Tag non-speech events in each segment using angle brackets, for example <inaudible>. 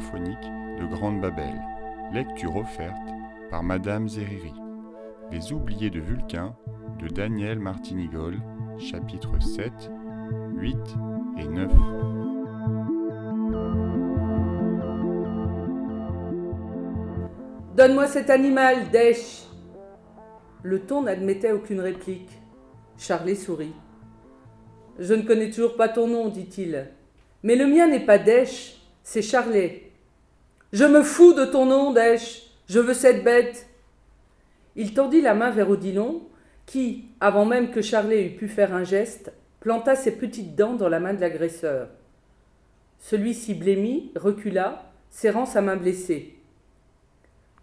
de Grande Babel. Lecture offerte par Madame Zeriri. Les oubliés de Vulcain de Daniel Martinigol, chapitres 7, 8 et 9. Donne-moi cet animal, Dèche Le ton n'admettait aucune réplique. Charlet sourit. Je ne connais toujours pas ton nom, dit-il. Mais le mien n'est pas Dèche, c'est Charlet. Je me fous de ton nom, Dèche. Je veux cette bête. Il tendit la main vers Odilon, qui, avant même que Charlet eût pu faire un geste, planta ses petites dents dans la main de l'agresseur. Celui-ci blêmit, recula, serrant sa main blessée.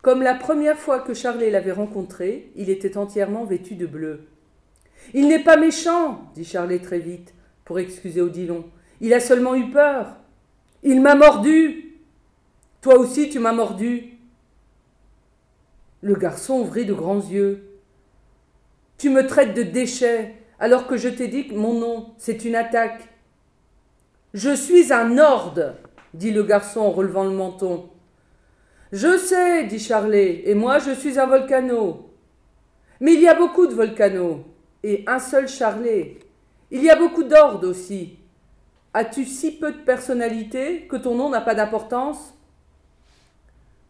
Comme la première fois que Charlet l'avait rencontré, il était entièrement vêtu de bleu. Il n'est pas méchant, dit Charlet très vite, pour excuser Odilon. Il a seulement eu peur. Il m'a mordu. Toi aussi, tu m'as mordu. Le garçon ouvrit de grands yeux. Tu me traites de déchet alors que je t'ai dit que mon nom, c'est une attaque. Je suis un orde, dit le garçon en relevant le menton. Je sais, dit Charlet, et moi je suis un volcano. Mais il y a beaucoup de volcanos, et un seul Charlet. Il y a beaucoup d'ordes aussi. As-tu si peu de personnalité que ton nom n'a pas d'importance?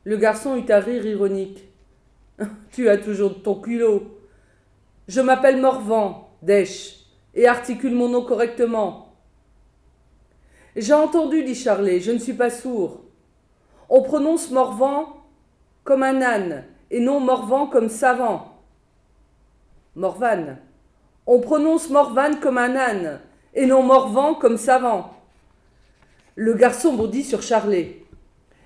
Le garçon eut un rire ironique. <laughs> tu as toujours ton culot. Je m'appelle Morvan, Dèche, et articule mon nom correctement. J'ai entendu, dit Charlet, je ne suis pas sourd. On prononce Morvan comme un âne, et non Morvan comme savant. Morvan. On prononce Morvan comme un âne, et non Morvan comme savant. Le garçon bondit sur Charlet.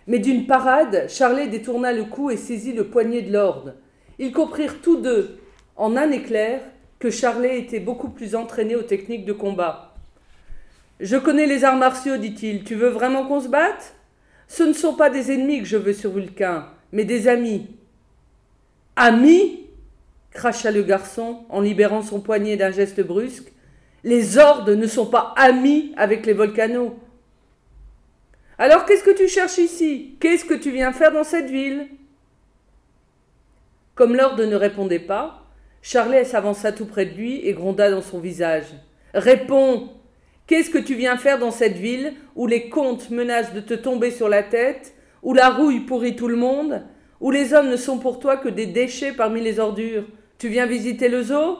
Mais d'une parade, Charlet détourna le cou et saisit le poignet de l'orde. Ils comprirent tous deux, en un éclair, que Charlet était beaucoup plus entraîné aux techniques de combat. Je connais les arts martiaux, dit-il. Tu veux vraiment qu'on se batte? Ce ne sont pas des ennemis que je veux sur Vulcain, mais des amis. Amis cracha le garçon en libérant son poignet d'un geste brusque. Les ordes ne sont pas amis avec les volcanos. Alors qu'est-ce que tu cherches ici? Qu'est-ce que tu viens faire dans cette ville? Comme l'orde ne répondait pas, Charlet s'avança tout près de lui et gronda dans son visage. Réponds! Qu'est-ce que tu viens faire dans cette ville où les contes menacent de te tomber sur la tête, où la rouille pourrit tout le monde, où les hommes ne sont pour toi que des déchets parmi les ordures? Tu viens visiter le zoo?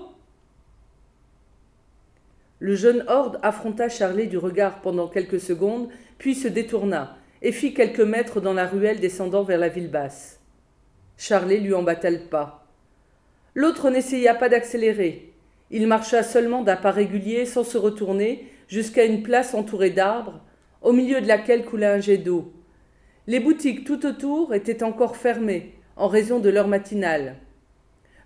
Le jeune horde affronta Charlet du regard pendant quelques secondes, puis se détourna et fit quelques mètres dans la ruelle descendant vers la ville basse. Charlet lui en battait le pas. L'autre n'essaya pas d'accélérer. Il marcha seulement d'un pas régulier sans se retourner jusqu'à une place entourée d'arbres, au milieu de laquelle coulait un jet d'eau. Les boutiques tout autour étaient encore fermées en raison de l'heure matinale.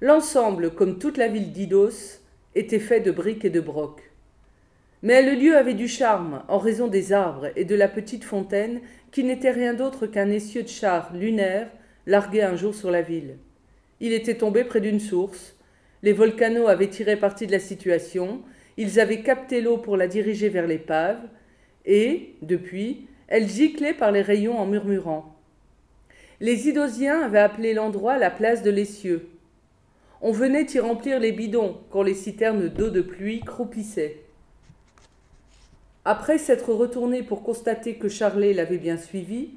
L'ensemble, comme toute la ville d'Idos, était fait de briques et de brocs. Mais le lieu avait du charme en raison des arbres et de la petite fontaine qui n'était rien d'autre qu'un essieu de char lunaire largué un jour sur la ville. Il était tombé près d'une source. Les volcanos avaient tiré parti de la situation. Ils avaient capté l'eau pour la diriger vers l'épave. Et, depuis, elle giclait par les rayons en murmurant. Les Idosiens avaient appelé l'endroit la place de l'essieu. On venait y remplir les bidons quand les citernes d'eau de pluie croupissaient. Après s'être retourné pour constater que Charlet l'avait bien suivi,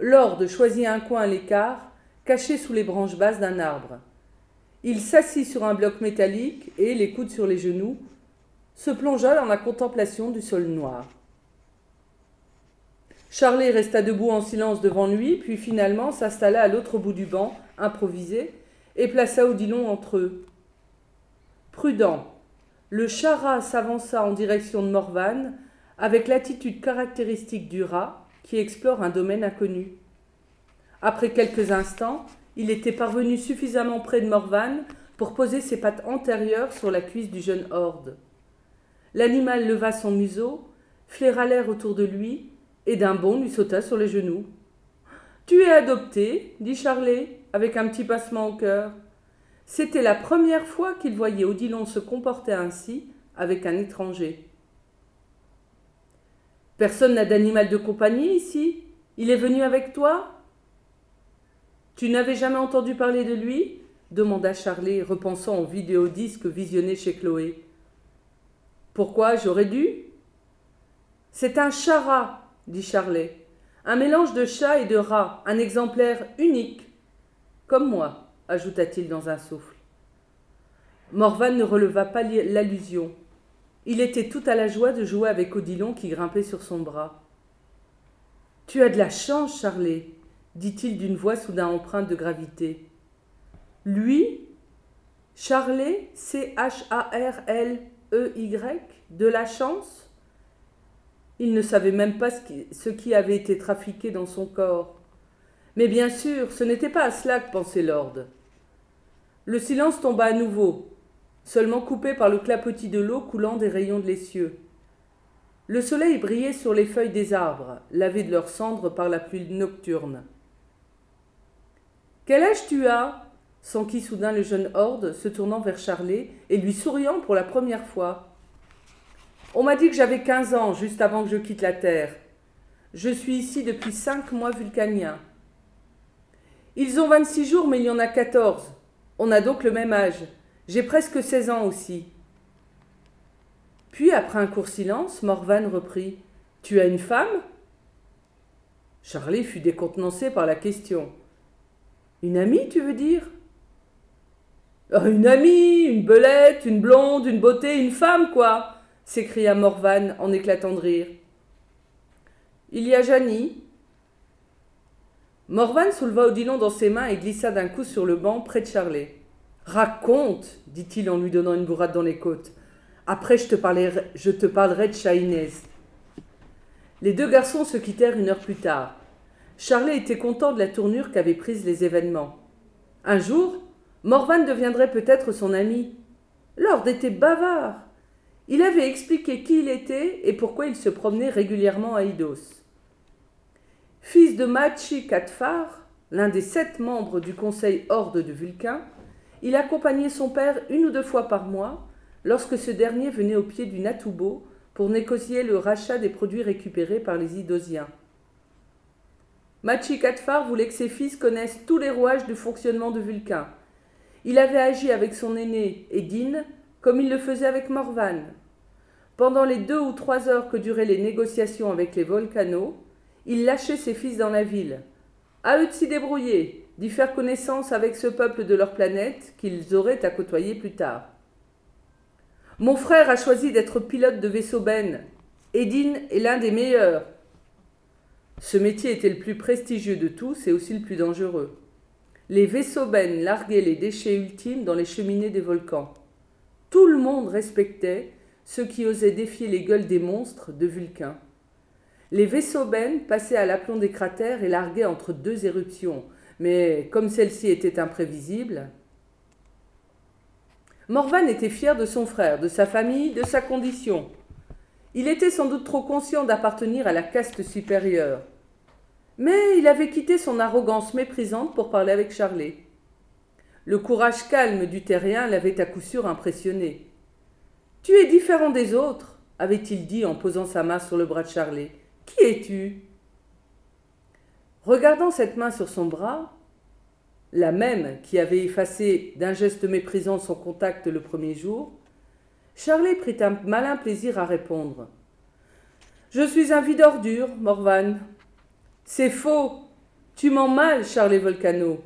Lord choisit un coin à l'écart, caché sous les branches basses d'un arbre. Il s'assit sur un bloc métallique et, les coudes sur les genoux, se plongea dans la contemplation du sol noir. Charlet resta debout en silence devant lui, puis finalement s'installa à l'autre bout du banc, improvisé, et plaça Odilon entre eux. Prudent, le chara s'avança en direction de Morvan, avec l'attitude caractéristique du rat qui explore un domaine inconnu. Après quelques instants, il était parvenu suffisamment près de Morvan pour poser ses pattes antérieures sur la cuisse du jeune horde. L'animal leva son museau, flaira l'air autour de lui, et d'un bond lui sauta sur les genoux. Tu es adopté, dit Charlet, avec un petit passement au cœur. C'était la première fois qu'il voyait Odilon se comporter ainsi avec un étranger. Personne n'a d'animal de compagnie ici Il est venu avec toi Tu n'avais jamais entendu parler de lui? demanda Charlet, repensant au vidéodisque visionné chez Chloé. Pourquoi? J'aurais dû C'est un chara, dit Charlet. Un mélange de chat et de rat, un exemplaire unique. Comme moi, ajouta-t-il dans un souffle. Morvan ne releva pas l'allusion. Il était tout à la joie de jouer avec Odilon qui grimpait sur son bras. Tu as de la chance, Charlet, dit-il d'une voix soudain empreinte de gravité. Lui, Charlet, C-H-A-R-L-E-Y, de la chance? Il ne savait même pas ce qui avait été trafiqué dans son corps. Mais bien sûr, ce n'était pas à cela que pensait Lord. Le silence tomba à nouveau, seulement coupé par le clapotis de l'eau coulant des rayons de l'essieu. Le soleil brillait sur les feuilles des arbres, lavées de leurs cendres par la pluie nocturne. Quel âge tu as? s'enquit soudain le jeune Horde, se tournant vers Charlet et lui souriant pour la première fois. On m'a dit que j'avais quinze ans, juste avant que je quitte la Terre. Je suis ici depuis cinq mois vulcaniens. Ils ont vingt-six jours, mais il y en a quatorze. On a donc le même âge. J'ai presque seize ans aussi. Puis, après un court silence, Morvan reprit. Tu as une femme? Charlie fut décontenancé par la question. Une amie, tu veux dire? Oh, Une amie, une belette, une blonde, une beauté, une femme, quoi s'écria Morvan en éclatant de rire. Il y a Janie. Morvan souleva Odilon dans ses mains et glissa d'un coup sur le banc près de Charlet. Raconte, dit-il en lui donnant une bourrade dans les côtes. Après, je te parlerai, de Chahinez. Les deux garçons se quittèrent une heure plus tard. Charlet était content de la tournure qu'avaient prise les événements. Un jour, Morvan deviendrait peut-être son ami. Lord était bavard. Il avait expliqué qui il était et pourquoi il se promenait régulièrement à Idos. Fils de Machi Katfar, l'un des sept membres du conseil horde de Vulcain, il accompagnait son père une ou deux fois par mois lorsque ce dernier venait au pied du Natubo pour négocier le rachat des produits récupérés par les Idosiens. Machi Katfar voulait que ses fils connaissent tous les rouages du fonctionnement de Vulcain. Il avait agi avec son aîné, Edine, comme il le faisait avec Morvan. Pendant les deux ou trois heures que duraient les négociations avec les volcanos, il lâchait ses fils dans la ville. À eux de s'y débrouiller, d'y faire connaissance avec ce peuple de leur planète qu'ils auraient à côtoyer plus tard. Mon frère a choisi d'être pilote de vaisseau Ben. Edine est l'un des meilleurs. Ce métier était le plus prestigieux de tous et aussi le plus dangereux. Les vaisseaux Ben larguaient les déchets ultimes dans les cheminées des volcans. Tout le monde respectait ceux qui osaient défier les gueules des monstres de Vulcain. Les vaisseaux Ben passaient à l'aplomb des cratères et larguaient entre deux éruptions, mais comme celle-ci était imprévisible. Morvan était fier de son frère, de sa famille, de sa condition. Il était sans doute trop conscient d'appartenir à la caste supérieure. Mais il avait quitté son arrogance méprisante pour parler avec Charlet. Le courage calme du terrien l'avait à coup sûr impressionné. Tu es différent des autres, avait-il dit en posant sa main sur le bras de Charlet. Qui es-tu? Regardant cette main sur son bras, la même qui avait effacé d'un geste méprisant son contact le premier jour, Charlet prit un malin plaisir à répondre. Je suis un vide ordure, Morvan. C'est faux. Tu mens mal, Charlet Volcano.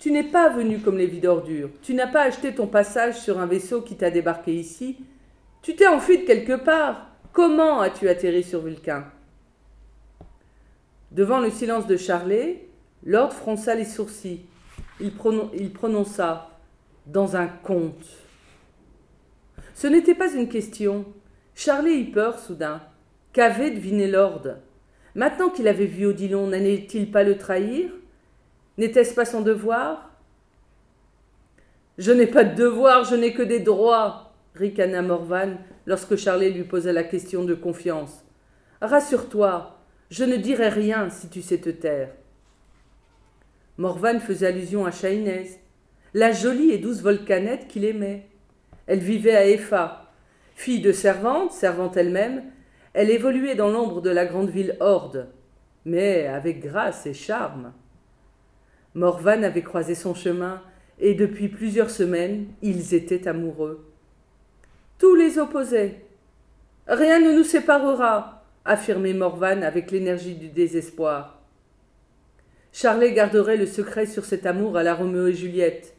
Tu n'es pas venu comme les vides ordures. Tu n'as pas acheté ton passage sur un vaisseau qui t'a débarqué ici. Tu t'es enfui de quelque part. Comment as-tu atterri sur Vulcain? Devant le silence de Charlet, Lord fronça les sourcils. Il, prononça Dans un conte. Ce n'était pas une question. Charlet eut peur soudain. Qu'avait deviné Lord? Maintenant qu'il avait vu Odilon, n'allait-il pas le trahir? N'était-ce pas son devoir? Je n'ai pas de devoir, je n'ai que des droits, ricana Morvan lorsque Charlet lui posa la question de confiance. Rassure-toi, je ne dirai rien si tu sais te taire. Morvan faisait allusion à Chahinez, la jolie et douce volcanette qu'il aimait. Elle vivait à Effa. Fille de servante, servante elle-même, elle évoluait dans l'ombre de la grande ville Horde. mais avec grâce et charme. Morvan avait croisé son chemin, et depuis plusieurs semaines, ils étaient amoureux. Tout les opposait. Rien ne nous séparera, affirmait Morvan avec l'énergie du désespoir. Charlet garderait le secret sur cet amour à la Roméo et Juliette.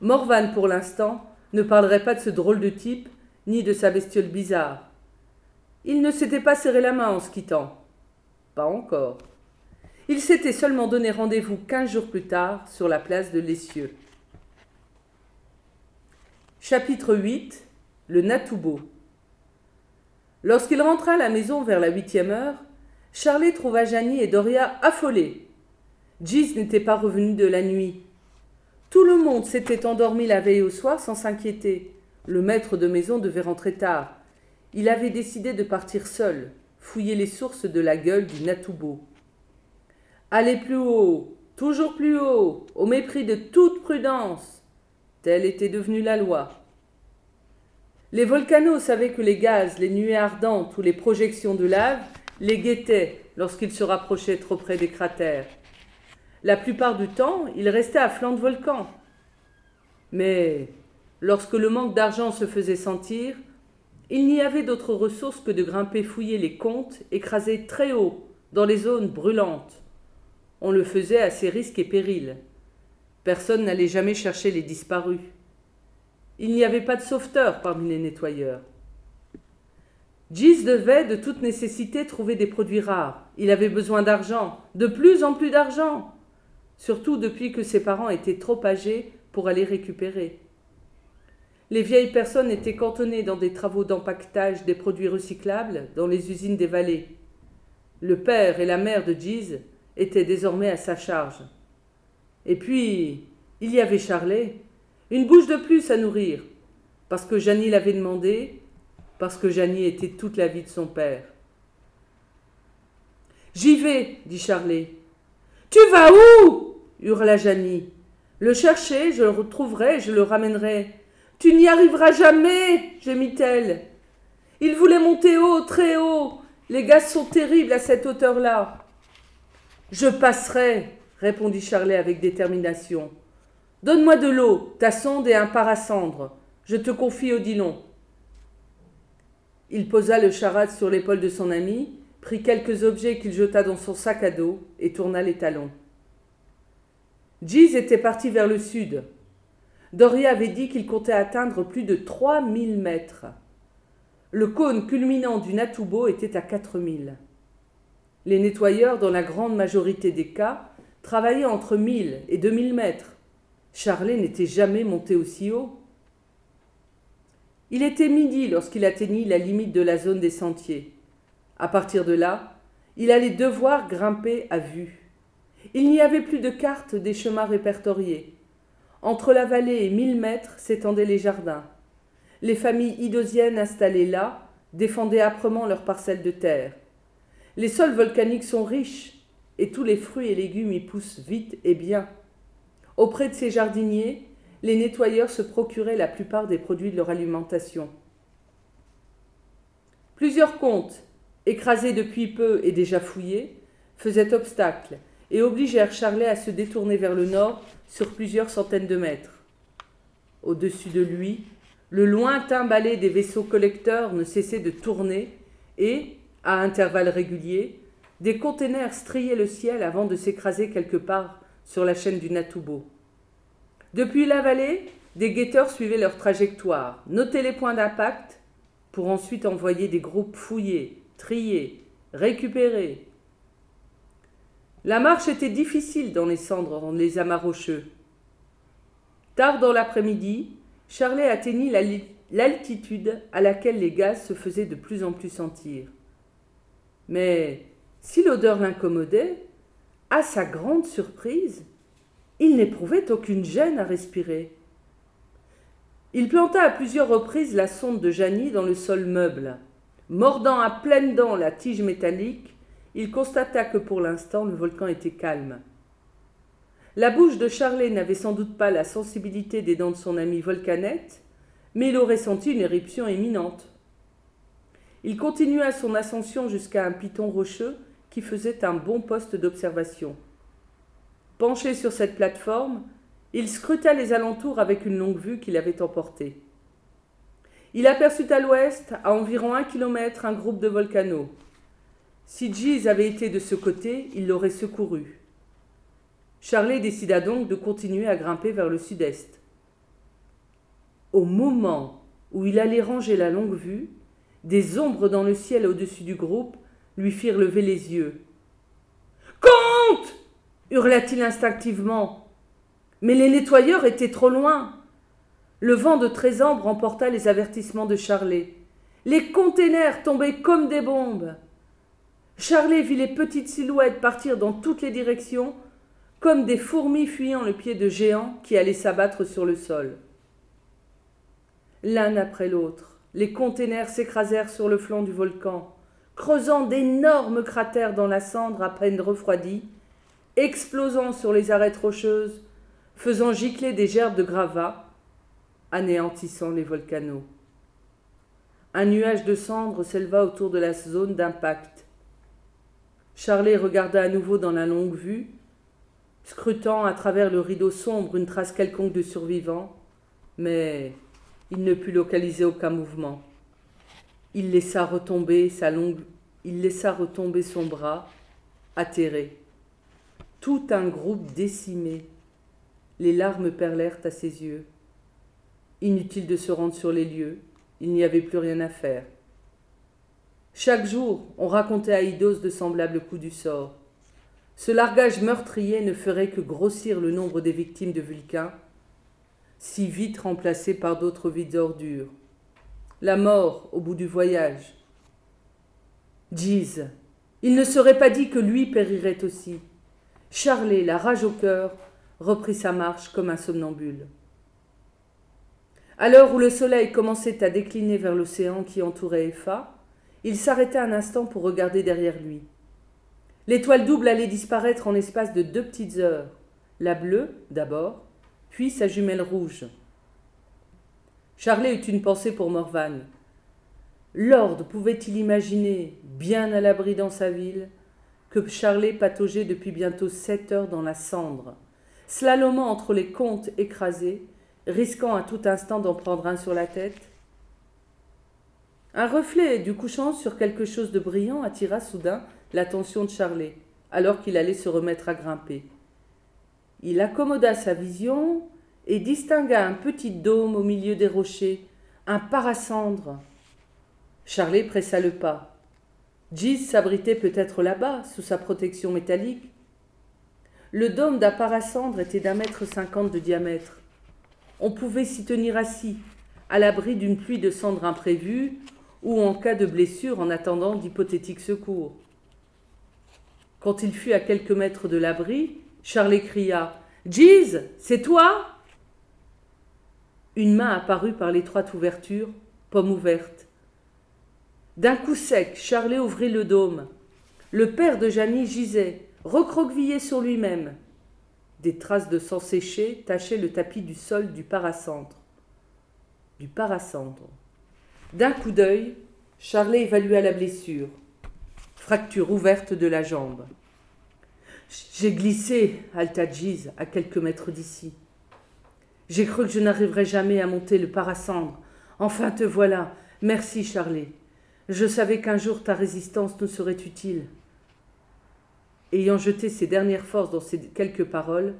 Morvan, pour l'instant, ne parlerait pas de ce drôle de type, ni de sa bestiole bizarre. Il ne s'était pas serré la main en se quittant. Pas encore. Il s'était seulement donné rendez-vous quinze jours plus tard sur la place de l'Essieux. Chapitre 8 Le Natoubo Lorsqu'il rentra à la maison vers la huitième heure, Charlie trouva Janie et Doria affolés. Giz n'était pas revenu de la nuit. Tout le monde s'était endormi la veille au soir sans s'inquiéter. Le maître de maison devait rentrer tard. Il avait décidé de partir seul, fouiller les sources de la gueule du Natoubo. Allez plus haut, toujours plus haut, au mépris de toute prudence. Telle était devenue la loi. Les volcanos savaient que les gaz, les nuées ardentes ou les projections de lave les guettaient lorsqu'ils se rapprochaient trop près des cratères. La plupart du temps, ils restaient à flanc de volcan. Mais lorsque le manque d'argent se faisait sentir, il n'y avait d'autre ressource que de grimper fouiller les comptes écrasés très haut dans les zones brûlantes. On le faisait à ses risques et périls. Personne n'allait jamais chercher les disparus. Il n'y avait pas de sauveteur parmi les nettoyeurs. Giz devait de toute nécessité trouver des produits rares. Il avait besoin d'argent, de plus en plus d'argent, surtout depuis que ses parents étaient trop âgés pour aller récupérer. Les vieilles personnes étaient cantonnées dans des travaux d'empaquetage des produits recyclables dans les usines des vallées. Le père et la mère de Giz était désormais à sa charge. Et puis, il y avait Charlet, une bouche de plus à nourrir, parce que Janie l'avait demandé, parce que Janie était toute la vie de son père. J'y vais, dit Charlet. Tu vas où? hurla Janie. Le chercher, je le retrouverai, je le ramènerai. Tu n'y arriveras jamais, gémit-elle. Il voulait monter haut, très haut. Les gaz sont terribles à cette hauteur-là. Je passerai, répondit Charlet avec détermination. Donne-moi de l'eau, ta sonde et un parasandre. Je te confie Odilon. Il posa le charade sur l'épaule de son ami, prit quelques objets qu'il jeta dans son sac à dos et tourna les talons. Giz était parti vers le sud. Doria avait dit qu'il comptait atteindre plus de trois mille mètres. Le cône culminant du Natubo était à quatre mille. Les nettoyeurs, dans la grande majorité des cas, travaillaient entre 1000 et 2000 mètres. Charlet n'était jamais monté aussi haut. Il était midi lorsqu'il atteignit la limite de la zone des sentiers. À partir de là, il allait devoir grimper à vue. Il n'y avait plus de carte des chemins répertoriés. Entre la vallée et mille mètres s'étendaient les jardins. Les familles idosiennes installées là défendaient âprement leurs parcelles de terre. Les sols volcaniques sont riches et tous les fruits et légumes y poussent vite et bien. Auprès de ces jardiniers, les nettoyeurs se procuraient la plupart des produits de leur alimentation. Plusieurs comptes, écrasés depuis peu et déjà fouillés, faisaient obstacle et obligèrent Charlet à se détourner vers le nord sur plusieurs centaines de mètres. Au-dessus de lui, le lointain balai des vaisseaux collecteurs ne cessait de tourner et, à intervalles réguliers, des containers striaient le ciel avant de s'écraser quelque part sur la chaîne du Natubo. Depuis la vallée, des guetteurs suivaient leur trajectoire, notaient les points d'impact, pour ensuite envoyer des groupes fouiller, trier, récupérer. La marche était difficile dans les cendres, dans les amas rocheux. Tard dans l'après-midi, Charlet atteignit l'altitude à laquelle les gaz se faisaient de plus en plus sentir. Mais si l'odeur l'incommodait, à sa grande surprise, il n'éprouvait aucune gêne à respirer. Il planta à plusieurs reprises la sonde de Janie dans le sol meuble. Mordant à pleines dents la tige métallique, il constata que pour l'instant le volcan était calme. La bouche de Charlet n'avait sans doute pas la sensibilité des dents de son ami Volcanette, mais il aurait senti une éruption imminente. Il continua son ascension jusqu'à un piton rocheux qui faisait un bon poste d'observation. Penché sur cette plateforme, il scruta les alentours avec une longue vue qu'il avait emportée. Il aperçut à l'ouest, à environ un kilomètre, un groupe de volcanos. Si Giz avait été de ce côté, il l'aurait secouru. Charlet décida donc de continuer à grimper vers le sud-est. Au moment où il allait ranger la longue vue, des ombres dans le ciel au-dessus du groupe lui firent lever les yeux. Compte hurla-t-il instinctivement. Mais les nettoyeurs étaient trop loin. Le vent de Trésambre emporta les avertissements de Charlet. Les containers tombaient comme des bombes. Charlet vit les petites silhouettes partir dans toutes les directions, comme des fourmis fuyant le pied de géants qui allaient s'abattre sur le sol. L'un après l'autre, les containers s'écrasèrent sur le flanc du volcan, creusant d'énormes cratères dans la cendre à peine refroidie, explosant sur les arêtes rocheuses, faisant gicler des gerbes de gravats, anéantissant les volcanos. Un nuage de cendres s'éleva autour de la zone d'impact. Charlet regarda à nouveau dans la longue vue, scrutant à travers le rideau sombre une trace quelconque de survivant, mais il ne put localiser aucun mouvement. Il laissa retomber son bras, atterré. Tout un groupe décimé. Les larmes perlèrent à ses yeux. Inutile de se rendre sur les lieux, il n'y avait plus rien à faire. Chaque jour, on racontait à Idos de semblables coups du sort. Ce largage meurtrier ne ferait que grossir le nombre des victimes de Vulcain, si vite remplacées par d'autres vides ordures. La mort au bout du voyage. Dise, il ne serait pas dit que lui périrait aussi. Charlet, la rage au cœur, reprit sa marche comme un somnambule. À l'heure où le soleil commençait à décliner vers l'océan qui entourait Epha, il s'arrêta un instant pour regarder derrière lui. L'étoile double allait disparaître en l'espace de deux petites heures, la bleue d'abord, puis sa jumelle rouge. Charlet eut une pensée pour Morvan. Lord pouvait-il imaginer, bien à l'abri dans sa ville, que Charlet pataugeait depuis bientôt sept heures dans la cendre, slalomant entre les comptes écrasés, risquant à tout instant d'en prendre un sur la tête? Un reflet du couchant sur quelque chose de brillant attira soudain l'attention de Charlet, alors qu'il allait se remettre à grimper. Il accommoda sa vision et distingua un petit dôme au milieu des rochers, un parasandre. Charlet pressa le pas. Giz s'abritait peut-être là-bas, sous sa protection métallique. Le dôme d'un parasandre était d'un mètre cinquante de diamètre. On pouvait s'y tenir assis, à l'abri d'une pluie de cendres imprévue ou en cas de blessure en attendant d'hypothétiques secours. Quand il fut à quelques mètres de l'abri, Charles cria Jeez, c'est toi Une main apparut par l'étroite ouverture, pomme ouverte. D'un coup sec, Charlet ouvrit le dôme. Le père de Janie gisait, recroquevillé sur lui-même. Des traces de sang séché tachaient le tapis du sol du parasandre. Du parasandre. D'un coup d'œil, Charlet évalua la blessure. Fracture ouverte de la jambe. J'ai glissé, halta Giz, à quelques mètres d'ici. J'ai cru que je n'arriverais jamais à monter le parasandre. Enfin te voilà. Merci, Charlet. Je savais qu'un jour ta résistance nous serait utile. Ayant jeté ses dernières forces dans ces quelques paroles,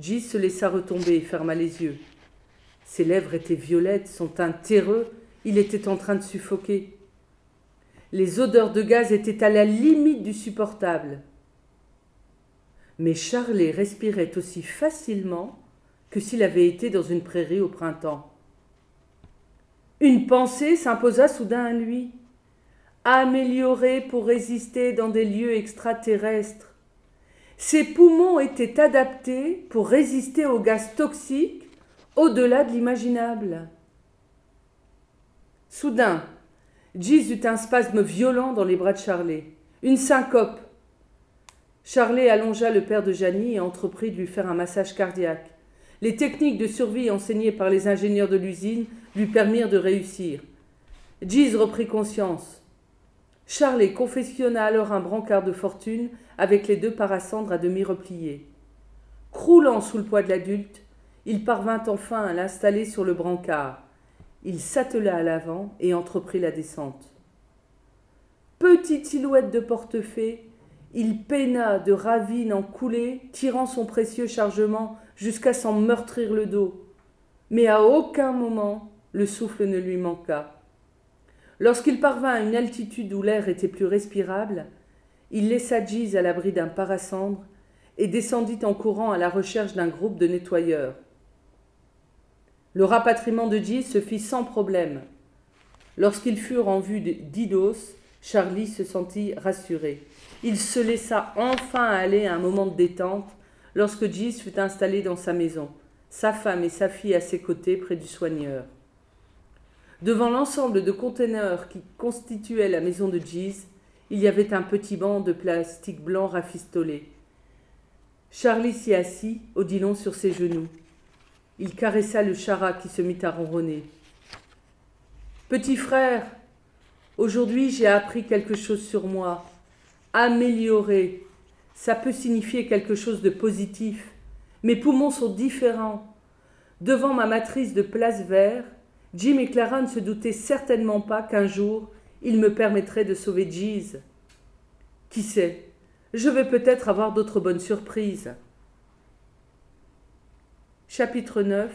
J se laissa retomber et ferma les yeux. Ses lèvres étaient violettes, son teint terreux, il était en train de suffoquer. Les odeurs de gaz étaient à la limite du supportable. Mais Charlet respirait aussi facilement que s'il avait été dans une prairie au printemps. Une pensée s'imposa soudain à lui. Améliorer pour résister dans des lieux extraterrestres. Ses poumons étaient adaptés pour résister aux gaz toxiques au-delà de l'imaginable. Soudain, Giz eut un spasme violent dans les bras de Charlet, une syncope. Charlet allongea le père de Janie et entreprit de lui faire un massage cardiaque. Les techniques de survie enseignées par les ingénieurs de l'usine lui permirent de réussir. Giz reprit conscience. Charlet confectionna alors un brancard de fortune avec les deux parasandres à demi repliés. Croulant sous le poids de l'adulte, il parvint enfin à l'installer sur le brancard. Il s'attela à l'avant et entreprit la descente. Petite silhouette de portefaix, il peina de ravine en coulée, tirant son précieux chargement jusqu'à s'en meurtrir le dos. Mais à aucun moment le souffle ne lui manqua. Lorsqu'il parvint à une altitude où l'air était plus respirable, il laissa Giz à l'abri d'un parasandre et descendit en courant à la recherche d'un groupe de nettoyeurs. Le rapatriement de Giz se fit sans problème. Lorsqu'ils furent en vue d'Idos, Charlie se sentit rassuré. Il se laissa enfin aller à un moment de détente lorsque Giz fut installé dans sa maison, sa femme et sa fille à ses côtés près du soigneur. Devant l'ensemble de conteneurs qui constituaient la maison de Giz, il y avait un petit banc de plastique blanc rafistolé. Charlie s'y assit, Odilon sur ses genoux. Il caressa le chara qui se mit à ronronner. Petit frère, aujourd'hui j'ai appris quelque chose sur moi. Améliorer, ça peut signifier quelque chose de positif. Mes poumons sont différents. Devant ma matrice de place vert, Jim et Clara ne se doutaient certainement pas qu'un jour il me permettrait de sauver Jeez. Qui sait, je vais peut-être avoir d'autres bonnes surprises. Chapitre 9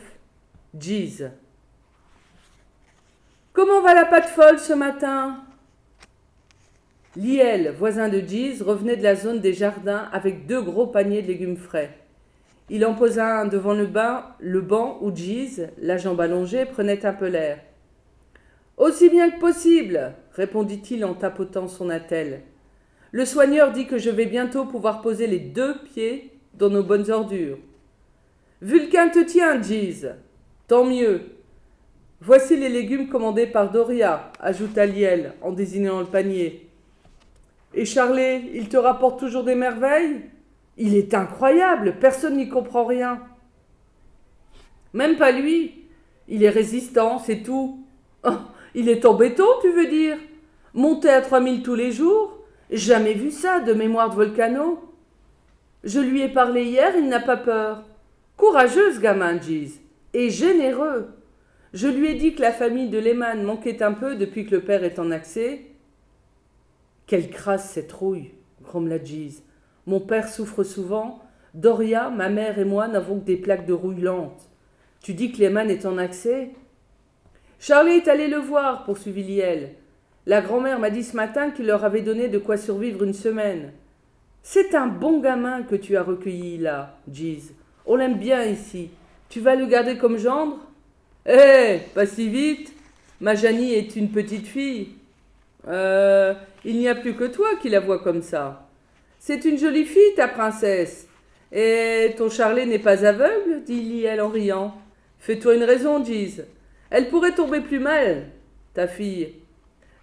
Jeez Comment va la pâte folle ce matin? Liel, voisin de Jeez, revenait de la zone des jardins avec deux gros paniers de légumes frais. Il en posa un devant le, bain, le banc où Jeez, la jambe allongée, prenait un peu l'air. Aussi bien que possible, répondit-il en tapotant son attelle. Le soigneur dit que je vais bientôt pouvoir poser les deux pieds dans nos bonnes ordures. Vulcain te tient, Jeez. Tant mieux. Voici les légumes commandés par Doria, ajouta Liel en désignant le panier. Et Charlet, il te rapporte toujours des merveilles? Il est incroyable, personne n'y comprend rien. Même pas lui. Il est résistant, c'est tout. Oh, il est en béton, tu veux dire? Monter à 3000 tous les jours? Jamais vu ça, de mémoire de volcano. Je lui ai parlé hier, il n'a pas peur. Courageuse, gamin, Giz. Et généreux. Je lui ai dit que la famille de Lehman manquait un peu depuis que le père est en accès. Quelle crasse cette rouille, grommela Giz. Mon père souffre souvent. Doria, ma mère et moi n'avons que des plaques de rouille lente. Tu dis que Lehman est en accès? Charlie est allé le voir, poursuivit Liel. La grand-mère m'a dit ce matin qu'il leur avait donné de quoi survivre une semaine. C'est un bon gamin que tu as recueilli là, Giz. On l'aime bien ici. Tu vas le garder comme gendre? Eh, pas si vite. Ma Janie est une petite fille. Euh, il n'y a plus que toi qui la vois comme ça. C'est une jolie fille, ta princesse. Et ton Charlet n'est pas aveugle dit Liel en riant. Fais-toi une raison, Giz. Elle pourrait tomber plus mal, ta fille.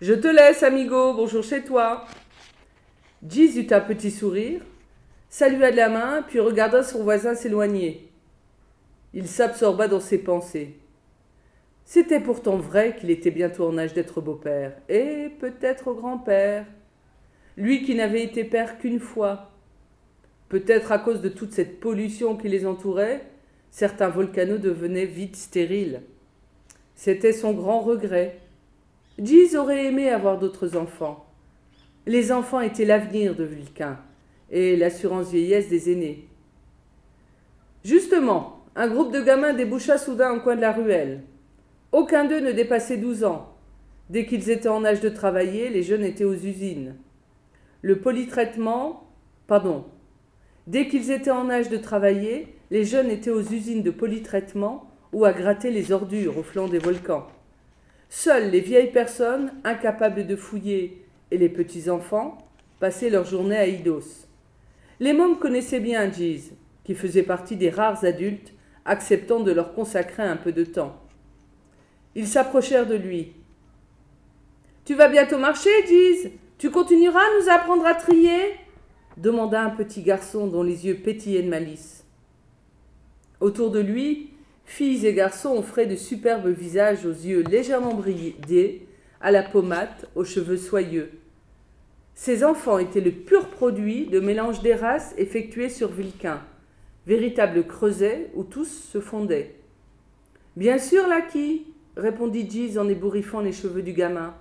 Je te laisse, amigo. Bonjour chez toi. Giz eut un petit sourire, salua de la main, puis regarda son voisin s'éloigner. Il s'absorba dans ses pensées. C'était pourtant vrai qu'il était bientôt en âge d'être beau-père, et peut-être grand-père lui qui n'avait été père qu'une fois. Peut-être à cause de toute cette pollution qui les entourait, certains volcanos devenaient vite stériles. C'était son grand regret. Giz aurait aimé avoir d'autres enfants. Les enfants étaient l'avenir de Vulcain et l'assurance vieillesse des aînés. Justement, un groupe de gamins déboucha soudain au coin de la ruelle. Aucun d'eux ne dépassait douze ans. Dès qu'ils étaient en âge de travailler, les jeunes étaient aux usines. Le polytraitement, pardon, dès qu'ils étaient en âge de travailler, les jeunes étaient aux usines de polytraitement ou à gratter les ordures au flanc des volcans. Seules les vieilles personnes, incapables de fouiller, et les petits-enfants, passaient leur journée à Idos. Les mômes connaissaient bien Giz, qui faisait partie des rares adultes acceptant de leur consacrer un peu de temps. Ils s'approchèrent de lui. Tu vas bientôt marcher, Giz tu continueras à nous apprendre à trier? demanda un petit garçon dont les yeux pétillaient de malice. Autour de lui, filles et garçons offraient de superbes visages aux yeux légèrement bridés, à la pommade, aux cheveux soyeux. Ces enfants étaient le pur produit de mélange des races effectué sur Vulcain, véritable creuset où tous se fondaient. Bien sûr, Laki, répondit Giz en ébouriffant les cheveux du gamin.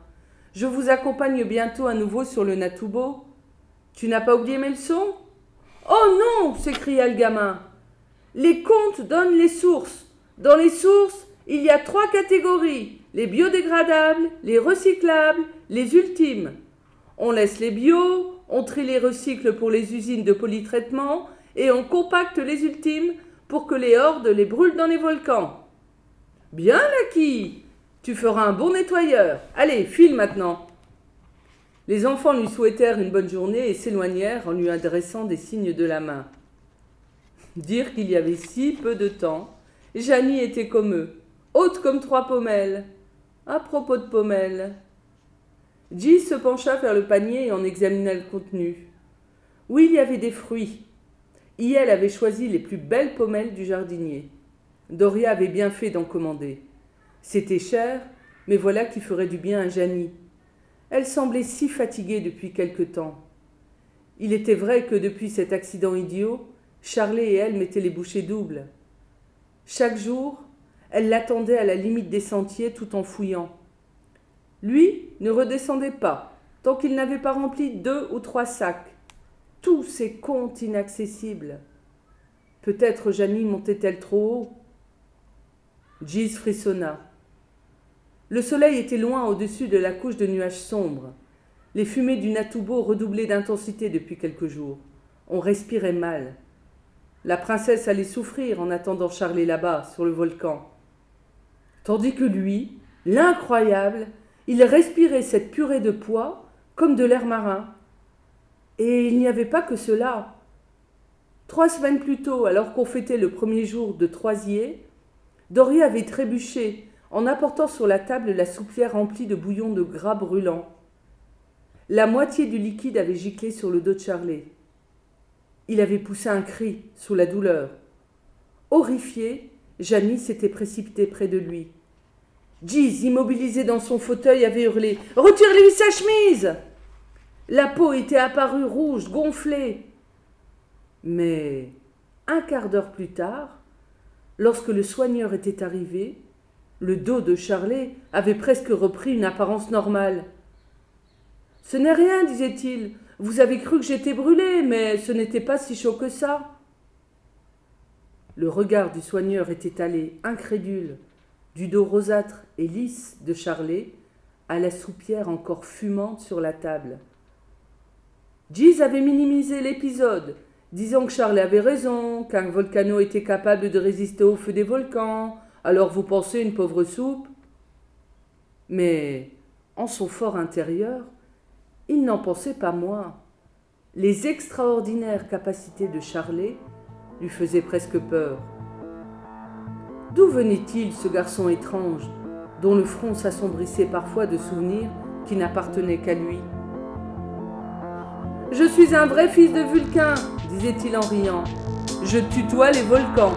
Je vous accompagne bientôt à nouveau sur le Natubo. Tu n'as pas oublié mes leçons? Oh non s'écria le gamin. Les contes donnent les sources. Dans les sources, il y a trois catégories les biodégradables, les recyclables, les ultimes. On laisse les bio, on trie les recycles pour les usines de polytraitement et on compacte les ultimes pour que les hordes les brûlent dans les volcans. Bien, Lucky Tu feras un bon nettoyeur. Allez, file maintenant. Les enfants lui souhaitèrent une bonne journée et s'éloignèrent en lui adressant des signes de la main. Dire qu'il y avait si peu de temps, Janie était comme eux, haute comme trois pommelles. À propos de pommelles, J se pencha vers le panier et en examina le contenu. Oui, il y avait des fruits. Iel avait choisi les plus belles pommelles du jardinier. Doria avait bien fait d'en commander. C'était cher, mais voilà qui ferait du bien à Janie. Elle semblait si fatiguée depuis quelque temps. Il était vrai que depuis cet accident idiot, Charlet et elle mettaient les bouchées doubles. Chaque jour, elle l'attendait à la limite des sentiers tout en fouillant. Lui ne redescendait pas, tant qu'il n'avait pas rempli deux ou trois sacs. Tous ces comptes inaccessibles. Peut-être Janie montait-elle trop haut? Gis frissonna. Le soleil était loin au-dessus de la couche de nuages sombres. Les fumées du Natubo redoublaient d'intensité depuis quelques jours. On respirait mal. La princesse allait souffrir en attendant Charlie là-bas, sur le volcan. Tandis que lui, l'incroyable, il respirait cette purée de poids comme de l'air marin. Et il n'y avait pas que cela. Trois semaines plus tôt, alors qu'on fêtait le premier jour de Troisier, Doria avait trébuché en apportant sur la table la soupière remplie de bouillon de gras brûlant. La moitié du liquide avait giclé sur le dos de Charlet. Il avait poussé un cri sous la douleur. Horrifié, Janie s'était précipitée près de lui. Giz, immobilisé dans son fauteuil, avait hurlé Retire-lui sa chemise La peau était apparue rouge, gonflée. Mais un quart d'heure plus tard, lorsque le soigneur était arrivé, le dos de Charlet avait presque repris une apparence normale. Ce n'est rien, disait-il. Vous avez cru que j'étais brûlé, mais ce n'était pas si chaud que ça. Le regard du soigneur était allé, incrédule, du dos rosâtre et lisse de Charlet à la soupière encore fumante sur la table. Giz avait minimisé l'épisode, disant que Charlet avait raison, qu'un volcano était capable de résister au feu des volcans. Alors vous pensez une pauvre soupe? Mais en son fort intérieur, il n'en pensait pas moins. Les extraordinaires capacités de Charlet lui faisaient presque peur. D'où venait-il ce garçon étrange, dont le front s'assombrissait parfois de souvenirs qui n'appartenaient qu'à lui? Je suis un vrai fils de Vulcain, disait-il en riant. Je tutoie les volcans.